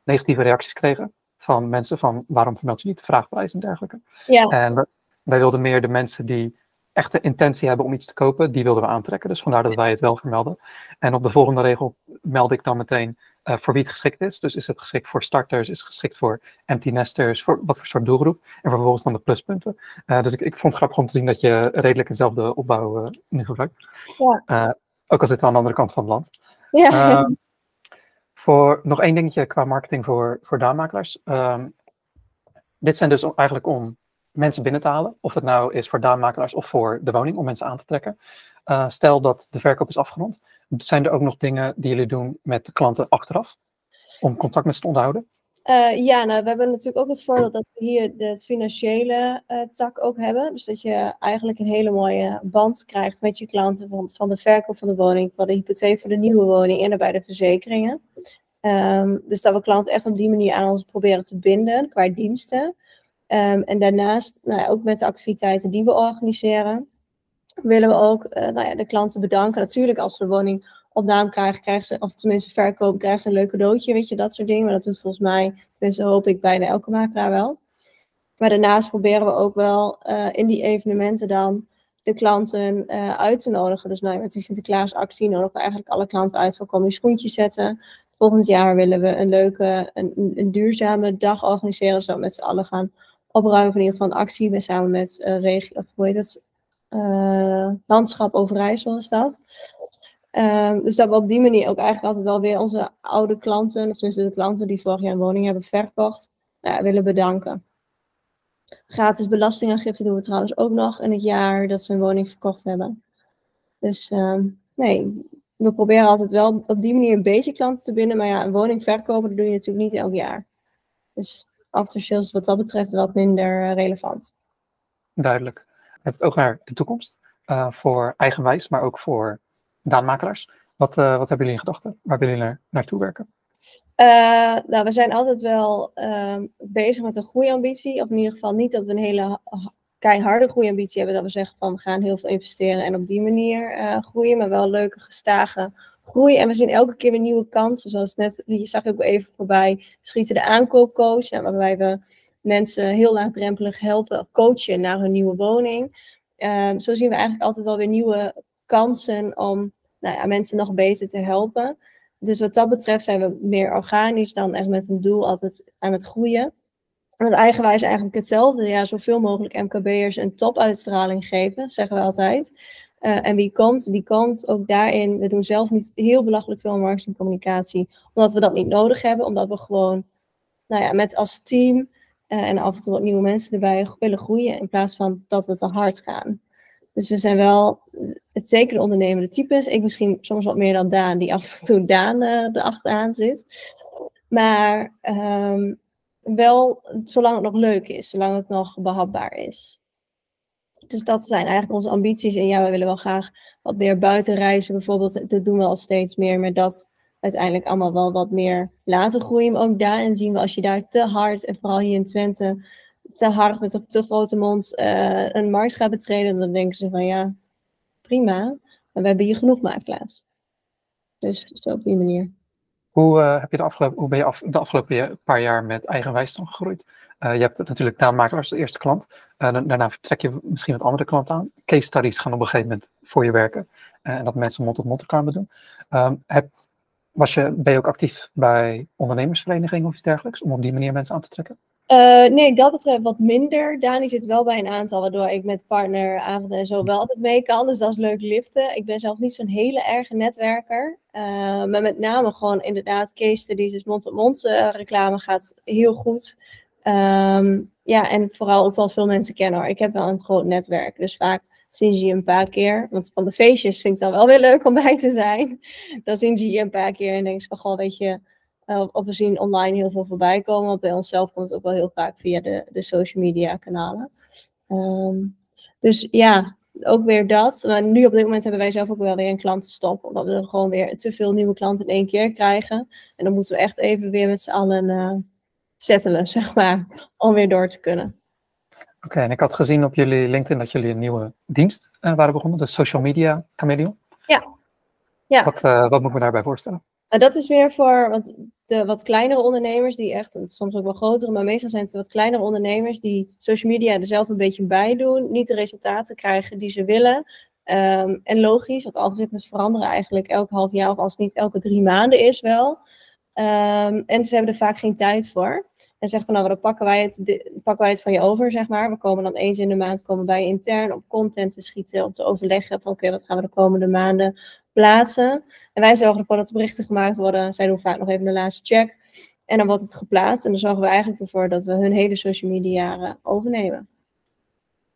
negatieve reacties kregen van mensen van waarom vermeld je niet de vraagprijs en dergelijke. Ja. En wij wilden meer de mensen die echt de intentie hebben om iets te kopen, die wilden we aantrekken. Dus vandaar dat wij het wel vermelden. En op de volgende regel meld ik dan meteen uh, voor wie het geschikt is. Dus is het geschikt voor starters, is het geschikt voor empty nesters, voor wat voor soort doelgroep. En vervolgens dan de pluspunten. Uh, dus ik, ik vond het grappig om te zien dat je redelijk dezelfde opbouw uh, nu gebruikt. Ja. ook al zitten we aan de andere kant van het land. Ja. Ehm, voor nog één dingetje qua marketing voor, voor daanmakelaars. Ehm, dit zijn dus eigenlijk om mensen binnen te halen. Of het nou is voor daanmakelaars of voor de woning, om mensen aan te trekken. Uh, stel dat de verkoop is afgerond. Zijn er ook nog dingen die jullie doen met de klanten achteraf? Om contact met ze te onderhouden? Uh, ja, nou, we hebben natuurlijk ook het voordeel dat we hier de financiële uh, tak ook hebben. Dus dat je eigenlijk een hele mooie band krijgt met je klanten van, van de verkoop van de woning, van de hypotheek voor de nieuwe woning en bij de verzekeringen. Um, dus dat we klanten echt op die manier aan ons proberen te binden qua diensten. Um, en daarnaast, nou ja, ook met de activiteiten die we organiseren, willen we ook uh, nou ja, de klanten bedanken. Natuurlijk, als ze de woning op naam krijgen, krijgen ze, of tenminste verkopen, krijgen ze een leuk cadeautje, weet je, dat soort dingen. Maar dat doet volgens mij, tenminste hoop ik, bijna elke makelaar wel. Maar daarnaast proberen we ook wel uh, in die evenementen dan de klanten uh, uit te nodigen. Dus nou, met die Sinterklaasactie nodigen we eigenlijk alle klanten uit kom je schoentjes zetten. Volgend jaar willen we een leuke, een, een duurzame dag organiseren. Zodat we met z'n allen gaan opruimen van in ieder geval een actie. We samen met uh, regio, of hoe heet het, Landschap Overijssel is dat. Um, dus dat we op die manier ook eigenlijk altijd wel weer onze oude klanten, of tenminste de klanten die vorig jaar een woning hebben verkocht, nou, willen bedanken. Gratis belastingaangifte doen we trouwens ook nog in het jaar dat ze een woning verkocht hebben. Dus um, nee, we proberen altijd wel op die manier een beetje klanten te binden. Maar ja, een woning verkopen dat doe je natuurlijk niet elk jaar. Dus aftersales wat dat betreft wat minder uh, relevant. Duidelijk. Met ook naar de toekomst. Uh, voor eigenwijs, maar ook voor daanmakelaars. Wat, uh, wat hebben jullie in gedachten? Waar willen jullie naar, naartoe werken? Uh, nou, we zijn altijd wel uh, bezig met een groeiambitie. Of in ieder geval niet dat we een hele keiharde groeiambitie hebben. Dat we zeggen van we gaan heel veel investeren en op die manier groeien. Maar wel leuke, gestage groei. En we zien elke keer weer nieuwe kansen. Zoals net, je zag ook even voorbij, schieten de aankoopcoach. waarbij we mensen heel laagdrempelig helpen of coachen naar hun nieuwe woning. Uh, zo zien we eigenlijk altijd wel weer nieuwe kansen om nou ja, mensen nog beter te helpen. Dus wat dat betreft zijn we meer organisch dan echt met een doel altijd aan het groeien. Met eigenwijs eigenlijk hetzelfde. Ja, zoveel mogelijk MKB'ers een topuitstraling geven, zeggen we altijd. Uh, en wie komt, die komt ook daarin. We doen zelf niet heel belachelijk veel marketingcommunicatie, omdat we dat niet nodig hebben. Omdat we gewoon nou ja, met als team uh, en af en toe wat nieuwe mensen erbij willen groeien. In plaats van dat we te hard gaan. Dus we zijn wel het zeker de ondernemende types. Ik misschien soms wat meer dan Daan, die af en toe Daan uh, erachteraan zit. Maar um, wel zolang het nog leuk is, zolang het nog behapbaar is. Dus dat zijn eigenlijk onze ambities. En ja, we willen wel graag wat meer buiten reizen. Bijvoorbeeld, dat doen we al steeds meer. Maar dat uiteindelijk allemaal wel wat meer laten groeien. Maar ook daarin zien we als je daar te hard, en vooral hier in Twente, te hard met een te grote mond uh, een markt gaat betreden, dan denken ze van ja, prima, maar we hebben hier genoeg makelaars. Dus zo op die manier. Hoe, uh, heb je de afgelopen, hoe ben je de afgelopen paar jaar met eigen gegroeid? Uh, je hebt natuurlijk makelaars als eerste klant. Daarna trek je misschien wat andere klanten aan. Case studies gaan op een gegeven moment voor je werken. en dat mensen mond tot mond reclame doen. Ehm, heb, was je, ben je ook actief bij ondernemersverenigingen of iets dergelijks? Om op die manier mensen aan te trekken? Uh, nee, dat betreft wat minder. Dani zit wel bij een aantal, waardoor ik met partneravonden en zo wel altijd mee kan. Dus dat is leuk liften. Ik ben zelf niet zo'n hele erge netwerker. Maar met name gewoon inderdaad case studies, dus mond-tot-mond uh, reclame gaat heel goed. Um, ja, en vooral ook wel veel mensen kennen hoor. Ik heb wel een groot netwerk, dus vaak zien ze je een paar keer. Want van de feestjes vind ik dan wel weer leuk om bij te zijn. Dan zien ze je een paar keer en denken ze van, goh, weet je uh, of we zien online heel veel voorbij komen. Want bij onszelf komt het ook wel heel vaak via de, de social media kanalen. Um, dus ja, ook weer dat. Maar nu op dit moment hebben wij zelf ook wel weer een klantenstop. Omdat we gewoon weer te veel nieuwe klanten in één keer krijgen. En dan moeten we echt even weer met z'n allen uh, settelen, zeg maar. Om weer door te kunnen. Oké, en ik had gezien op jullie LinkedIn dat jullie een nieuwe dienst uh, waren begonnen. De Social Media Chameleon. Ja. ja. Wat, wat moet ik me daarbij voorstellen? En dat is meer voor wat, de wat kleinere ondernemers, die echt, soms ook wel grotere, maar meestal zijn het wat kleinere ondernemers die social media er zelf een beetje bij doen, niet de resultaten krijgen die ze willen. Um, en logisch, want algoritmes veranderen eigenlijk elk half jaar, of als het niet elke drie maanden is wel. Um, en ze hebben er vaak geen tijd voor. En zeggen van nou, dan pakken wij, het, pakken wij het van je over, zeg maar. We komen dan eens in de maand komen bij je intern om content te schieten, om te overleggen van oké, wat gaan we de komende maanden plaatsen. En wij zorgen ervoor dat de berichten gemaakt worden. Zij doen vaak nog even de laatste check. En dan wordt het geplaatst. En dan zorgen we eigenlijk ervoor dat we hun hele social media uh, overnemen.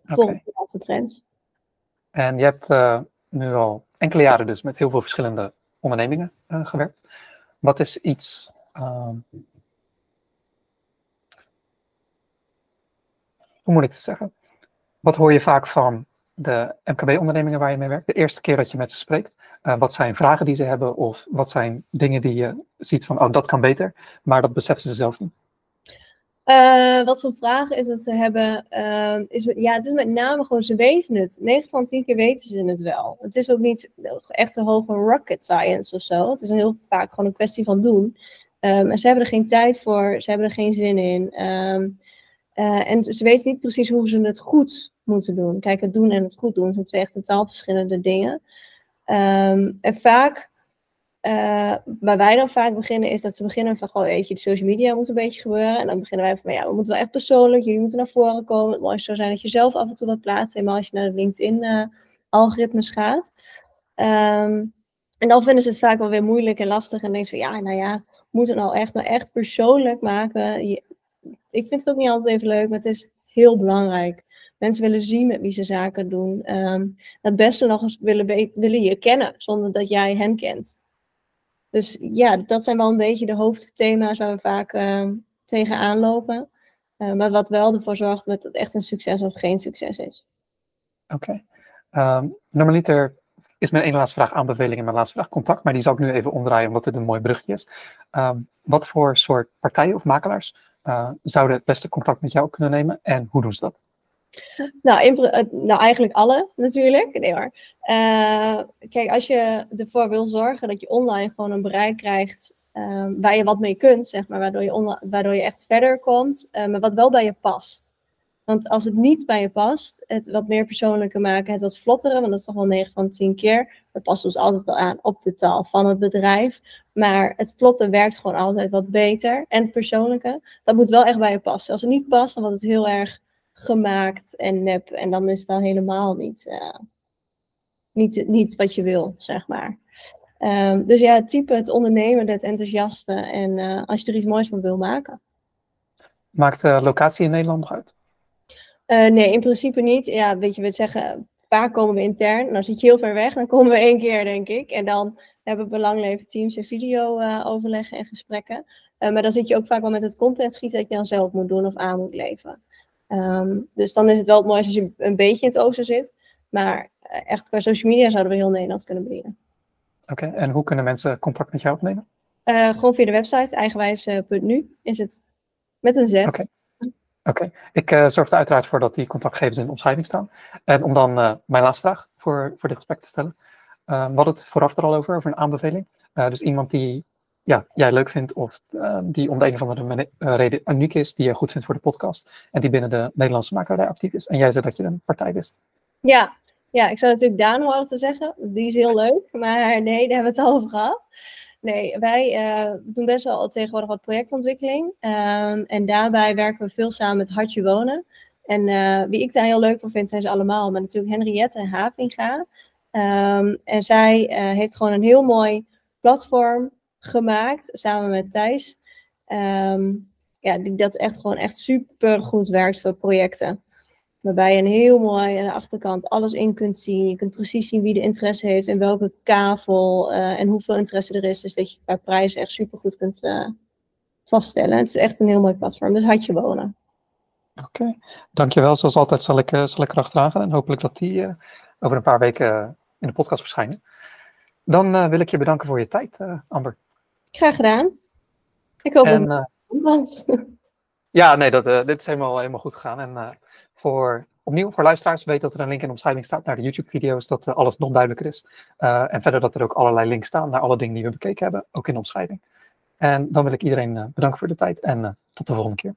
Volgens de laatste trends. En je hebt uh, nu al enkele jaren dus met heel veel verschillende ondernemingen uh, gewerkt. Wat is iets... Ehm, hoe moet ik het zeggen? Wat hoor je vaak van de MKB-ondernemingen waar je mee werkt, de eerste keer dat je met ze spreekt, uh, wat zijn vragen die ze hebben of wat zijn dingen die je ziet van, oh, dat kan beter, maar dat beseffen ze zelf niet? Uh, wat voor vragen is dat ze hebben? Uh, is, ja, het is met name gewoon, ze weten het. 9 van 10 keer weten ze het wel. Het is ook niet echt een hoge rocket science of zo. Het is heel vaak gewoon een kwestie van doen. Um, en ze hebben er geen tijd voor, ze hebben er geen zin in. Um, uh, en ze weten niet precies hoe ze het goed moeten doen. Kijk, het doen en het goed doen zijn twee echt totaal verschillende dingen. En vaak, uh, waar wij dan vaak beginnen, is dat ze beginnen van gewoon, weet je, de social media moet een beetje gebeuren. En dan beginnen wij van, ja, we moeten wel echt persoonlijk, jullie moeten naar voren komen. Het mooiste zou zijn dat je zelf af en toe wat plaatst, helemaal als je naar de LinkedIn-algoritmes uh, gaat. Um, en dan vinden ze het vaak wel weer moeilijk en lastig en denken ze van, ja, nou ja, moet het nou echt, nou echt persoonlijk maken? Ik vind het ook niet altijd even leuk, maar het is heel belangrijk. Mensen willen zien met wie ze zaken doen. Um, het beste nog eens willen, willen je kennen, zonder dat jij hen kent. Dus ja, dat zijn wel een beetje de hoofdthema's waar we vaak uh, tegenaan lopen. Uh, maar wat wel ervoor zorgt dat het echt een succes of geen succes is. Oké. Okay. Um, normaliter is mijn ene laatste vraag aanbeveling en mijn laatste vraag contact. Maar die zal ik nu even omdraaien omdat het een mooi brugje is. Um, wat voor soort partijen of makelaars uh, zouden het beste contact met jou kunnen nemen en hoe doen ze dat? Nou, in, nou, eigenlijk alle natuurlijk. Nee hoor. Uh, kijk, als je ervoor wil zorgen dat je online gewoon een bereik krijgt uh, waar je wat mee kunt, zeg maar, waardoor je, waardoor je echt verder komt, uh, maar wat wel bij je past. Want als het niet bij je past, het wat meer persoonlijker maken, het wat vlotteren, want dat is toch wel 9 van 10 keer. Dat past dus altijd wel aan op de taal van het bedrijf. Maar het vlotten werkt gewoon altijd wat beter. En het persoonlijke, dat moet wel echt bij je passen. Als het niet past, dan wordt het heel erg gemaakt en nep. En dan is het helemaal niet, uh, niet, niet wat je wil, zeg maar. Um, dus ja, het type, het ondernemen, het enthousiaste. En uh, als je er iets moois van wil maken. Maakt de locatie in Nederland nog uit? Uh, nee, in principe niet. Ja, weet je, we zeggen, vaak komen we intern. Dan zit je heel ver weg, dan komen we één keer, denk ik. En dan hebben we belanglevend teams en video overleggen en gesprekken. maar dan zit je ook vaak wel met het content schieten dat je dan zelf moet doen of aan moet leveren. Um, dus dan is het wel het mooiste als je een beetje in het oosten zit. Maar eh, echt qua social media zouden we heel Nederland kunnen bedienen. Oké, okay, en hoe kunnen mensen contact met jou opnemen? Uh, gewoon via de website eigenwijs.nu is het met een Z. Oké, okay. okay. ik uh, zorg er uiteraard voor dat die contactgegevens in de omschrijving staan. En om dan uh, mijn laatste vraag voor, voor dit gesprek te stellen. we hadden het vooraf er al over, over een aanbeveling. dus iemand die ja, jij leuk vindt of die om de een of andere reden uniek is, die je goed vindt voor de podcast en die binnen de Nederlandse makelaardij actief is. En jij zei dat je een partij wist. Ja, ja, ik zou natuurlijk Daan horen te zeggen. Die is heel leuk, maar nee, daar hebben we het al over gehad. Nee, wij uh, doen best wel tegenwoordig wat projectontwikkeling. Um, en daarbij werken we veel samen met Hartje Wonen. En wie ik daar heel leuk voor vind, zijn ze allemaal. Maar natuurlijk Henriette Havinga. Um, en zij heeft gewoon een heel mooi platform gemaakt, samen met Thijs. Um, ja, dat echt gewoon echt super goed werkt voor projecten. Waarbij je een heel mooi aan de achterkant alles in kunt zien. Je kunt precies zien wie de interesse heeft en welke kavel uh, en hoeveel interesse er is. Dus dat je bij prijzen echt super goed kunt uh, vaststellen. Het is echt een heel mooi platform. Dus had je wonen. Oké, dankjewel. Zoals altijd zal ik, uh, zal ik erachteraan gaan. En hopelijk dat die over een paar weken in de podcast verschijnen. Dan wil ik je bedanken voor je tijd, Amber. Graag gedaan. Ik hoop en, dat het was. Ja, nee, dat, dit is helemaal, helemaal goed gegaan. En voor, opnieuw, voor luisteraars, weet dat er een link in de omschrijving staat naar de YouTube-video's, dat uh, alles nog duidelijker is. En verder dat er ook allerlei links staan naar alle dingen die we bekeken hebben, ook in de omschrijving. En dan wil ik iedereen bedanken voor de tijd en tot de volgende keer.